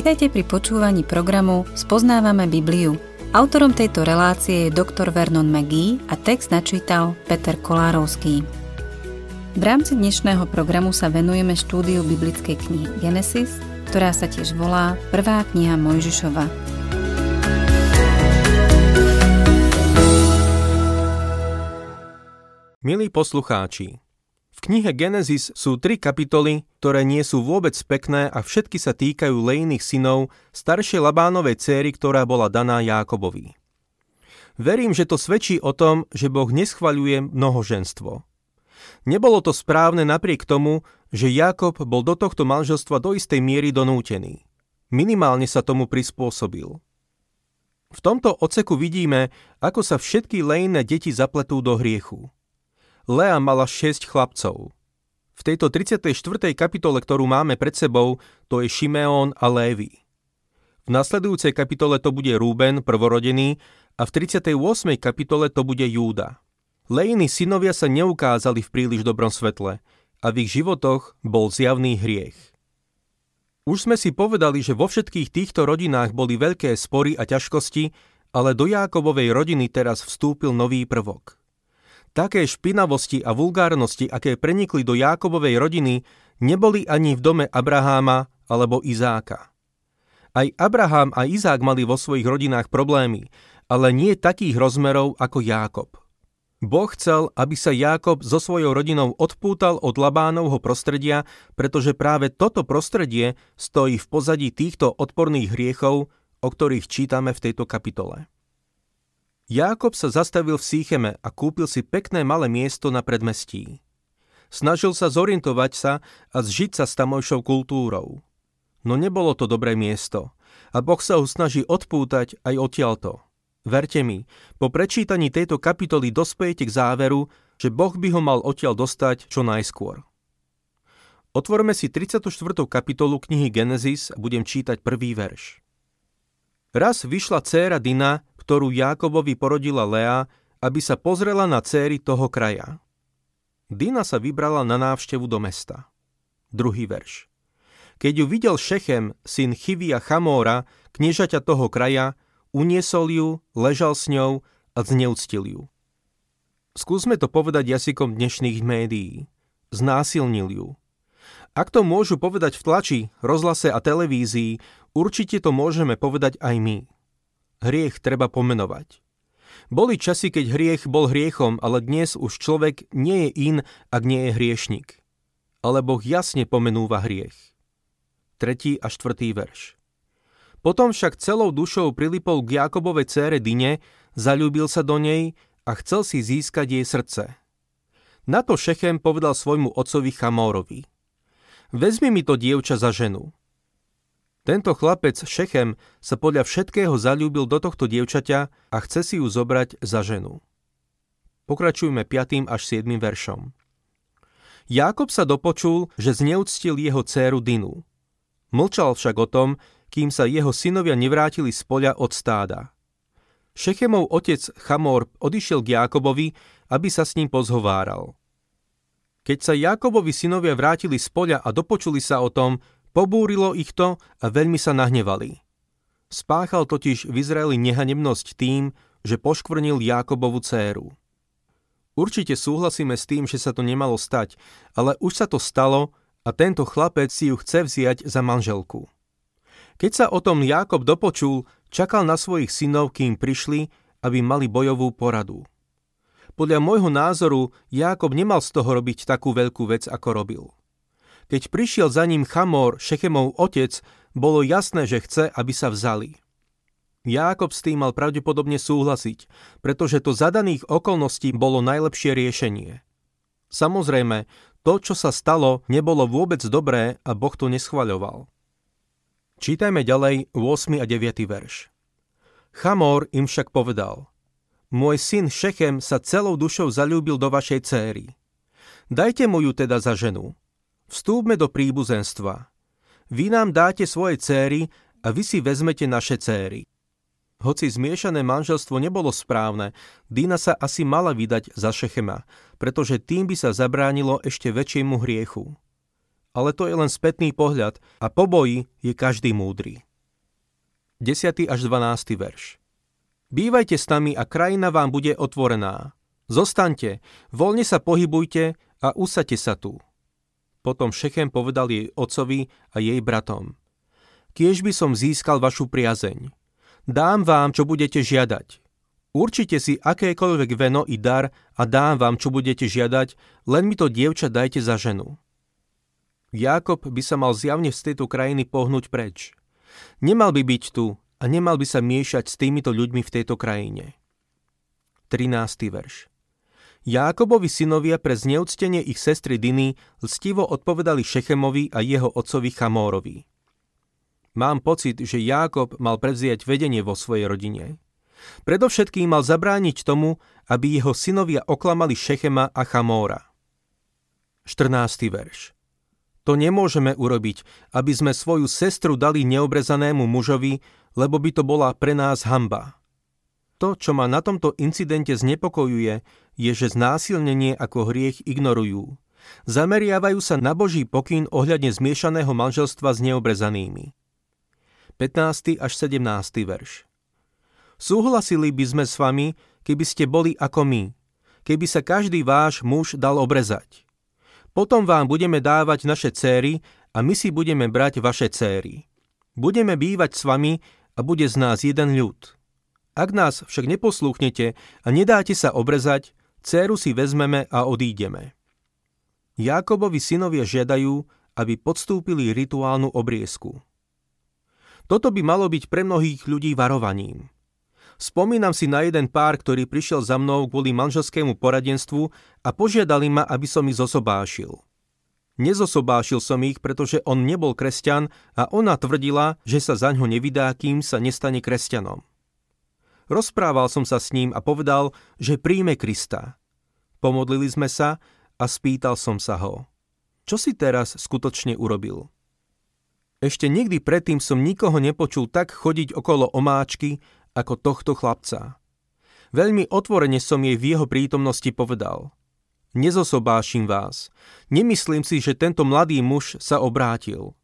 Vitajte pri počúvaní programu Spoznávame Bibliu. Autorom tejto relácie je dr. Vernon McGee a text načítal Peter Kolárovský. V rámci dnešného programu sa venujeme štúdiu biblickej knihy Genesis, ktorá sa tiež volá Prvá kniha Mojžišova. Milí poslucháči, v knihe Genesis sú tri kapitoly, ktoré nie sú vôbec pekné a všetky sa týkajú Lejných synov, staršej Labánovej céry, ktorá bola daná Jákobovi. Verím, že to svedčí o tom, že Boh neschvaľuje mnohoženstvo. Nebolo to správne napriek tomu, že Jakob bol do tohto manželstva do istej miery donútený. Minimálne sa tomu prispôsobil. V tomto oceku vidíme, ako sa všetky lejné deti zapletú do hriechu. Lea mala 6 chlapcov. V tejto 34. kapitole, ktorú máme pred sebou, to je Šimeón a Lévy. V nasledujúcej kapitole to bude Rúben, prvorodený, a v 38. kapitole to bude Júda. Lejiny synovia sa neukázali v príliš dobrom svetle a v ich životoch bol zjavný hriech. Už sme si povedali, že vo všetkých týchto rodinách boli veľké spory a ťažkosti, ale do Jákobovej rodiny teraz vstúpil nový prvok – Také špinavosti a vulgárnosti, aké prenikli do Jákobovej rodiny, neboli ani v dome Abraháma alebo Izáka. Aj Abraham a Izák mali vo svojich rodinách problémy, ale nie takých rozmerov ako Jákob. Boh chcel, aby sa Jákob so svojou rodinou odpútal od Labánovho prostredia, pretože práve toto prostredie stojí v pozadí týchto odporných hriechov, o ktorých čítame v tejto kapitole. Jákob sa zastavil v Sýcheme a kúpil si pekné malé miesto na predmestí. Snažil sa zorientovať sa a zžiť sa s tamojšou kultúrou. No nebolo to dobré miesto a Boh sa ho snaží odpútať aj odtiaľto. Verte mi, po prečítaní tejto kapitoly dospejete k záveru, že Boh by ho mal odtiaľ dostať čo najskôr. Otvorme si 34. kapitolu knihy Genesis a budem čítať prvý verš. Raz vyšla dcéra Dina, ktorú Jákobovi porodila Lea, aby sa pozrela na céry toho kraja. Dina sa vybrala na návštevu do mesta. Druhý verš. Keď ju videl Šechem, syn Chivia Chamóra, kniežaťa toho kraja, uniesol ju, ležal s ňou a zneúctil ju. Skúsme to povedať jazykom dnešných médií. Znásilnil ju. Ak to môžu povedať v tlači, rozhlase a televízii, určite to môžeme povedať aj my hriech treba pomenovať. Boli časy, keď hriech bol hriechom, ale dnes už človek nie je in, ak nie je hriešnik. Ale Boh jasne pomenúva hriech. Tretí a štvrtý verš. Potom však celou dušou prilipol k Jakobovej cére Dine, zalúbil sa do nej a chcel si získať jej srdce. Na to Šechem povedal svojmu otcovi Chamórovi. Vezmi mi to dievča za ženu. Tento chlapec Šechem sa podľa všetkého zalúbil do tohto dievčaťa a chce si ju zobrať za ženu. Pokračujme 5. až 7. veršom. Jákob sa dopočul, že zneúctil jeho dceru Dinu. Mlčal však o tom, kým sa jeho synovia nevrátili z poľa od stáda. Šechemov otec Chamor odišiel k Jákobovi, aby sa s ním pozhováral. Keď sa Jákobovi synovia vrátili z poľa a dopočuli sa o tom, Pobúrilo ich to a veľmi sa nahnevali. Spáchal totiž v Izraeli nehanebnosť tým, že poškvrnil Jákobovu dceru. Určite súhlasíme s tým, že sa to nemalo stať, ale už sa to stalo a tento chlapec si ju chce vziať za manželku. Keď sa o tom Jákob dopočul, čakal na svojich synov, kým prišli, aby mali bojovú poradu. Podľa môjho názoru Jákob nemal z toho robiť takú veľkú vec, ako robil. Keď prišiel za ním Chamor, Šechemov otec, bolo jasné, že chce, aby sa vzali. Jákob s tým mal pravdepodobne súhlasiť, pretože to za daných okolností bolo najlepšie riešenie. Samozrejme, to, čo sa stalo, nebolo vôbec dobré a Boh to neschvaľoval. Čítajme ďalej 8. a 9. verš. Chamor im však povedal, môj syn Šechem sa celou dušou zalúbil do vašej céry. Dajte mu ju teda za ženu. Vstúpme do príbuzenstva. Vy nám dáte svoje céry a vy si vezmete naše céry. Hoci zmiešané manželstvo nebolo správne, Dina sa asi mala vydať za Šechema, pretože tým by sa zabránilo ešte väčšiemu hriechu. Ale to je len spätný pohľad a po boji je každý múdry. 10. až 12. verš. Bývajte s nami a krajina vám bude otvorená. Zostaňte, voľne sa pohybujte a usadte sa tu. Potom Šechem povedal jej otcovi a jej bratom. Kiež by som získal vašu priazeň. Dám vám, čo budete žiadať. Určite si akékoľvek veno i dar a dám vám, čo budete žiadať, len mi to dievča dajte za ženu. Jákob by sa mal zjavne z tejto krajiny pohnúť preč. Nemal by byť tu a nemal by sa miešať s týmito ľuďmi v tejto krajine. 13. verš Jákobovi synovia pre zneúctenie ich sestry Diny lstivo odpovedali Šechemovi a jeho otcovi Chamórovi. Mám pocit, že Jákob mal prevziať vedenie vo svojej rodine. Predovšetkým mal zabrániť tomu, aby jeho synovia oklamali Šechema a Chamóra. 14. verš To nemôžeme urobiť, aby sme svoju sestru dali neobrezanému mužovi, lebo by to bola pre nás hamba. To, čo ma na tomto incidente znepokojuje, je, že znásilnenie ako hriech ignorujú. Zameriavajú sa na Boží pokyn ohľadne zmiešaného manželstva s neobrezanými. 15. až 17. verš Súhlasili by sme s vami, keby ste boli ako my, keby sa každý váš muž dal obrezať. Potom vám budeme dávať naše céry a my si budeme brať vaše céry. Budeme bývať s vami a bude z nás jeden ľud. Ak nás však neposlúchnete a nedáte sa obrezať, dceru si vezmeme a odídeme. Jákobovi synovia žiadajú, aby podstúpili rituálnu obriezku. Toto by malo byť pre mnohých ľudí varovaním. Spomínam si na jeden pár, ktorý prišiel za mnou kvôli manželskému poradenstvu a požiadali ma, aby som ich zosobášil. Nezosobášil som ich, pretože on nebol kresťan a ona tvrdila, že sa za ňo nevydá, kým sa nestane kresťanom. Rozprával som sa s ním a povedal, že príjme Krista. Pomodlili sme sa a spýtal som sa ho. Čo si teraz skutočne urobil? Ešte nikdy predtým som nikoho nepočul tak chodiť okolo omáčky ako tohto chlapca. Veľmi otvorene som jej v jeho prítomnosti povedal. Nezosobášim vás. Nemyslím si, že tento mladý muž sa obrátil.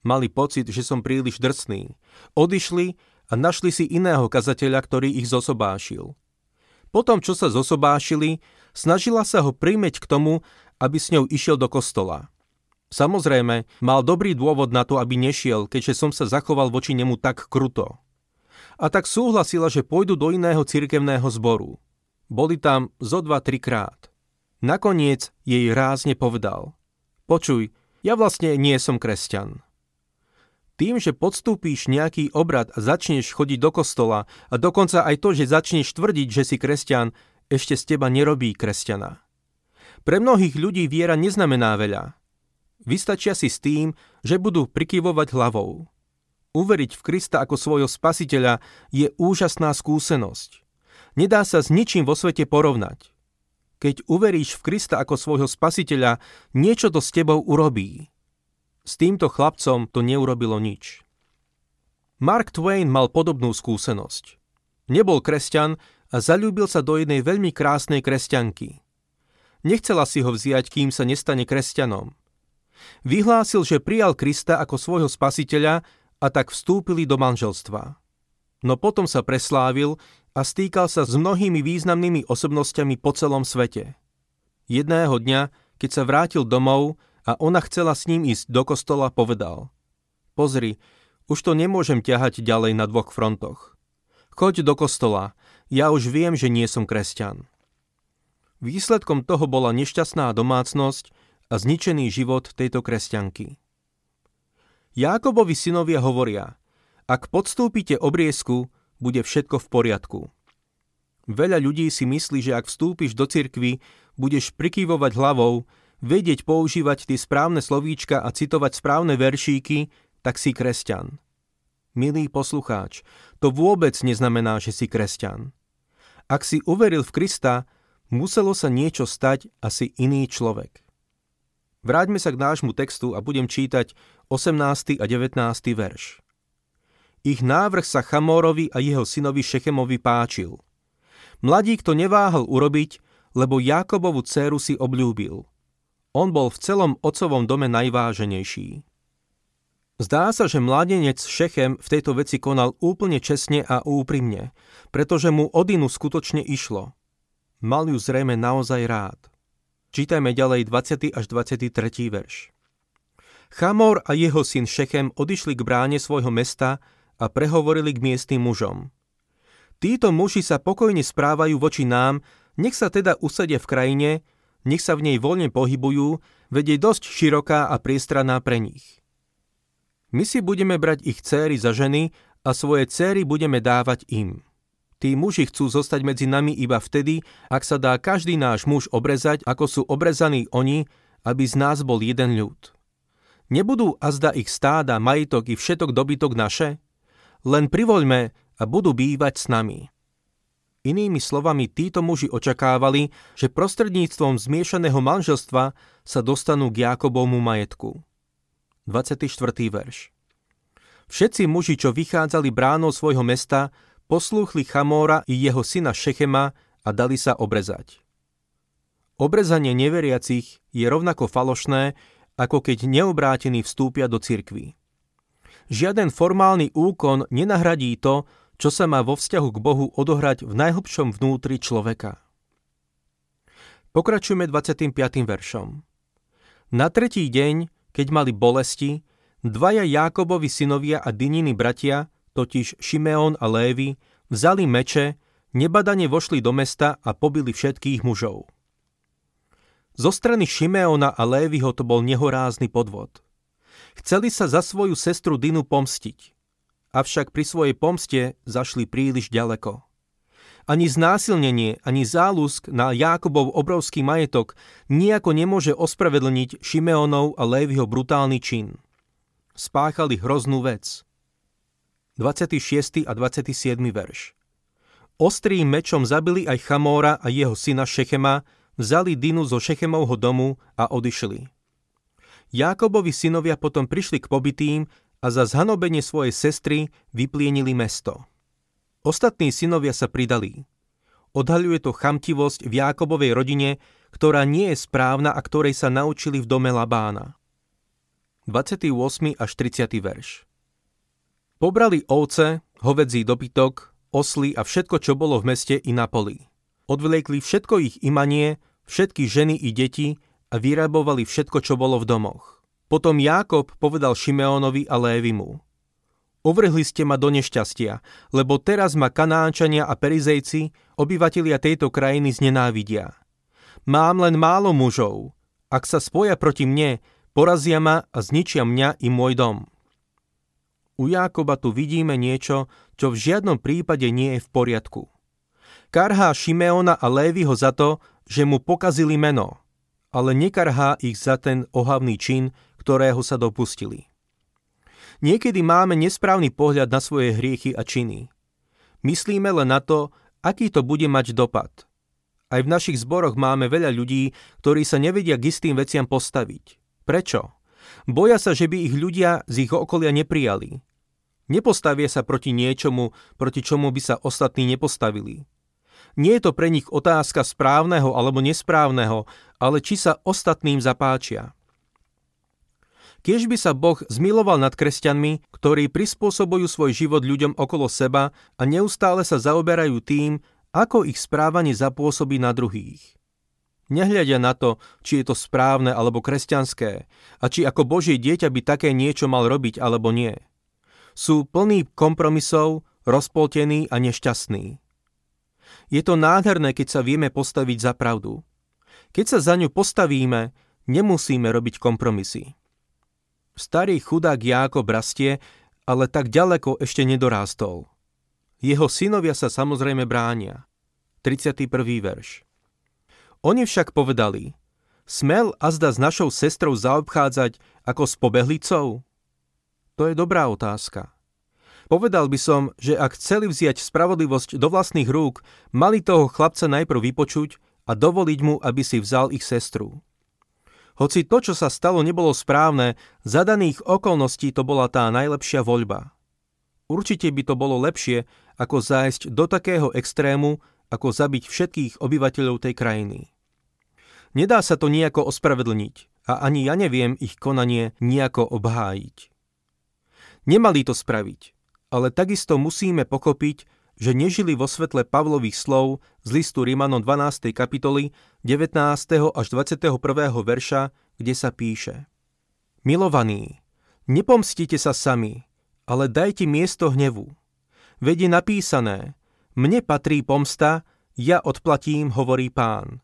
Mali pocit, že som príliš drsný. Odišli a našli si iného kazateľa, ktorý ich zosobášil. Potom, čo sa zosobášili, snažila sa ho príjmeť k tomu, aby s ňou išiel do kostola. Samozrejme, mal dobrý dôvod na to, aby nešiel, keďže som sa zachoval voči nemu tak kruto. A tak súhlasila, že pôjdu do iného cirkevného zboru. Boli tam zo dva, trikrát. Nakoniec jej rázne povedal. Počuj, ja vlastne nie som kresťan. Tým, že podstúpíš nejaký obrad a začneš chodiť do kostola a dokonca aj to, že začneš tvrdiť, že si kresťan, ešte z teba nerobí kresťana. Pre mnohých ľudí viera neznamená veľa. Vystačia si s tým, že budú prikyvovať hlavou. Uveriť v Krista ako svojho spasiteľa je úžasná skúsenosť. Nedá sa s ničím vo svete porovnať. Keď uveríš v Krista ako svojho spasiteľa, niečo to s tebou urobí. S týmto chlapcom to neurobilo nič. Mark Twain mal podobnú skúsenosť. Nebol kresťan a zalúbil sa do jednej veľmi krásnej kresťanky. Nechcela si ho vziať, kým sa nestane kresťanom. Vyhlásil, že prijal Krista ako svojho spasiteľa a tak vstúpili do manželstva. No potom sa preslávil a stýkal sa s mnohými významnými osobnosťami po celom svete. Jedného dňa, keď sa vrátil domov, a ona chcela s ním ísť do kostola, povedal Pozri, už to nemôžem ťahať ďalej na dvoch frontoch. Choď do kostola, ja už viem, že nie som kresťan. Výsledkom toho bola nešťastná domácnosť a zničený život tejto kresťanky. Jákobovi synovia hovoria, ak podstúpite obriezku, bude všetko v poriadku. Veľa ľudí si myslí, že ak vstúpiš do cirkvy, budeš prikývovať hlavou, vedieť používať tie správne slovíčka a citovať správne veršíky, tak si kresťan. Milý poslucháč, to vôbec neznamená, že si kresťan. Ak si uveril v Krista, muselo sa niečo stať asi iný človek. Vráťme sa k nášmu textu a budem čítať 18. a 19. verš. Ich návrh sa Chamorovi a jeho synovi Šechemovi páčil. Mladík to neváhal urobiť, lebo Jakobovu dceru si obľúbil – on bol v celom otcovom dome najváženejší. Zdá sa, že mladenec Šechem v tejto veci konal úplne čestne a úprimne, pretože mu Odinu skutočne išlo. Mal ju zrejme naozaj rád. Čítajme ďalej 20. až 23. verš. Chamor a jeho syn Šechem odišli k bráne svojho mesta a prehovorili k miestnym mužom. Títo muži sa pokojne správajú voči nám, nech sa teda usadia v krajine, nech sa v nej voľne pohybujú, veď je dosť široká a priestraná pre nich. My si budeme brať ich céry za ženy a svoje céry budeme dávať im. Tí muži chcú zostať medzi nami iba vtedy, ak sa dá každý náš muž obrezať, ako sú obrezaní oni, aby z nás bol jeden ľud. Nebudú azda ich stáda, majitok i všetok dobytok naše? Len privoľme a budú bývať s nami. Inými slovami, títo muži očakávali, že prostredníctvom zmiešaného manželstva sa dostanú k Jákobovmu majetku. 24. verš. Všetci muži, čo vychádzali bránou svojho mesta, poslúchli Chamóra i jeho syna Šechema a dali sa obrezať. Obrezanie neveriacich je rovnako falošné, ako keď neobrátení vstúpia do cirkvy. Žiaden formálny úkon nenahradí to, čo sa má vo vzťahu k Bohu odohrať v najhlbšom vnútri človeka. Pokračujeme 25. veršom. Na tretí deň keď mali bolesti, dvaja Jákobovi synovia a Dyniny bratia, totiž Šimeón a Lévy, vzali meče, nebadane vošli do mesta a pobili všetkých mužov. Zo strany Šimeona a Lévyho to bol nehorázny podvod. Chceli sa za svoju sestru Dinu pomstiť, avšak pri svojej pomste zašli príliš ďaleko. Ani znásilnenie, ani zálusk na Jákobov obrovský majetok nejako nemôže ospravedlniť Šimeonov a Lévyho brutálny čin. Spáchali hroznú vec. 26. a 27. verš Ostrým mečom zabili aj Chamóra a jeho syna Šechema, vzali Dinu zo Šechemovho domu a odišli. Jákobovi synovia potom prišli k pobytým a za zhanobenie svojej sestry vyplienili mesto. Ostatní synovia sa pridali. Odhaľuje to chamtivosť v Jákobovej rodine, ktorá nie je správna a ktorej sa naučili v dome Labána. 28. až 30. verš Pobrali ovce, hovedzí dobytok, osly a všetko, čo bolo v meste i na poli. Odvliekli všetko ich imanie, všetky ženy i deti a vyrabovali všetko, čo bolo v domoch. Potom Jákob povedal Šimeónovi a Lévimu. Uvrhli ste ma do nešťastia, lebo teraz ma Kanánčania a Perizejci, obyvatelia tejto krajiny, znenávidia. Mám len málo mužov. Ak sa spoja proti mne, porazia ma a zničia mňa i môj dom. U Jákoba tu vidíme niečo, čo v žiadnom prípade nie je v poriadku. Karhá Šimeona a Lévyho za to, že mu pokazili meno, ale nekarhá ich za ten ohavný čin, ktorého sa dopustili. Niekedy máme nesprávny pohľad na svoje hriechy a činy. Myslíme len na to, aký to bude mať dopad. Aj v našich zboroch máme veľa ľudí, ktorí sa nevedia k istým veciam postaviť. Prečo? Boja sa, že by ich ľudia z ich okolia neprijali. Nepostavia sa proti niečomu, proti čomu by sa ostatní nepostavili. Nie je to pre nich otázka správneho alebo nesprávneho, ale či sa ostatným zapáčia. Kiež by sa Boh zmiloval nad kresťanmi, ktorí prispôsobujú svoj život ľuďom okolo seba a neustále sa zaoberajú tým, ako ich správanie zapôsobí na druhých. Nehľadia na to, či je to správne alebo kresťanské a či ako Božie dieťa by také niečo mal robiť alebo nie. Sú plní kompromisov, rozpoltení a nešťastní. Je to nádherné, keď sa vieme postaviť za pravdu. Keď sa za ňu postavíme, nemusíme robiť kompromisy. Starý chudák Jákob rastie, ale tak ďaleko ešte nedorástol. Jeho synovia sa samozrejme bránia. 31. verš. Oni však povedali, smel azda s našou sestrou zaobchádzať ako s pobehlicou? To je dobrá otázka. Povedal by som, že ak chceli vziať spravodlivosť do vlastných rúk, mali toho chlapca najprv vypočuť a dovoliť mu, aby si vzal ich sestru. Hoci to, čo sa stalo, nebolo správne, za daných okolností to bola tá najlepšia voľba. Určite by to bolo lepšie, ako zájsť do takého extrému, ako zabiť všetkých obyvateľov tej krajiny. Nedá sa to nejako ospravedlniť a ani ja neviem ich konanie nejako obhájiť. Nemali to spraviť, ale takisto musíme pochopiť, že nežili vo svetle Pavlových slov z listu Rimanom 12. kapitoly 19. až 21. verša, kde sa píše Milovaní, nepomstite sa sami, ale dajte miesto hnevu. Veď je napísané, mne patrí pomsta, ja odplatím, hovorí pán.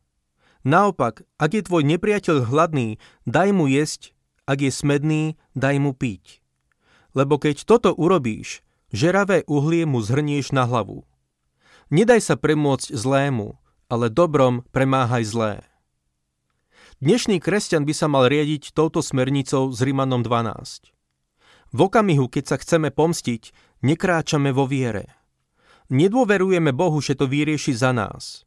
Naopak, ak je tvoj nepriateľ hladný, daj mu jesť, ak je smedný, daj mu piť. Lebo keď toto urobíš, žeravé uhlie mu zhrnieš na hlavu. Nedaj sa premôcť zlému, ale dobrom premáhaj zlé. Dnešný kresťan by sa mal riadiť touto smernicou z Rimanom 12. V okamihu, keď sa chceme pomstiť, nekráčame vo viere. Nedôverujeme Bohu, že to vyrieši za nás.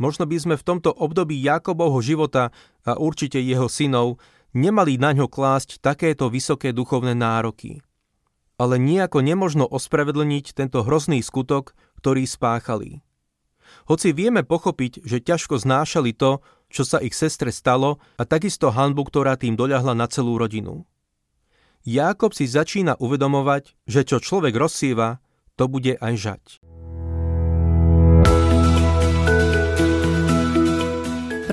Možno by sme v tomto období Jakobovho života a určite jeho synov nemali na ňo klásť takéto vysoké duchovné nároky. Ale nejako nemožno ospravedlniť tento hrozný skutok, ktorý spáchali. Hoci vieme pochopiť, že ťažko znášali to, čo sa ich sestre stalo a takisto hanbu, ktorá tým doľahla na celú rodinu. Jákob si začína uvedomovať, že čo človek rozsieva, to bude aj žať.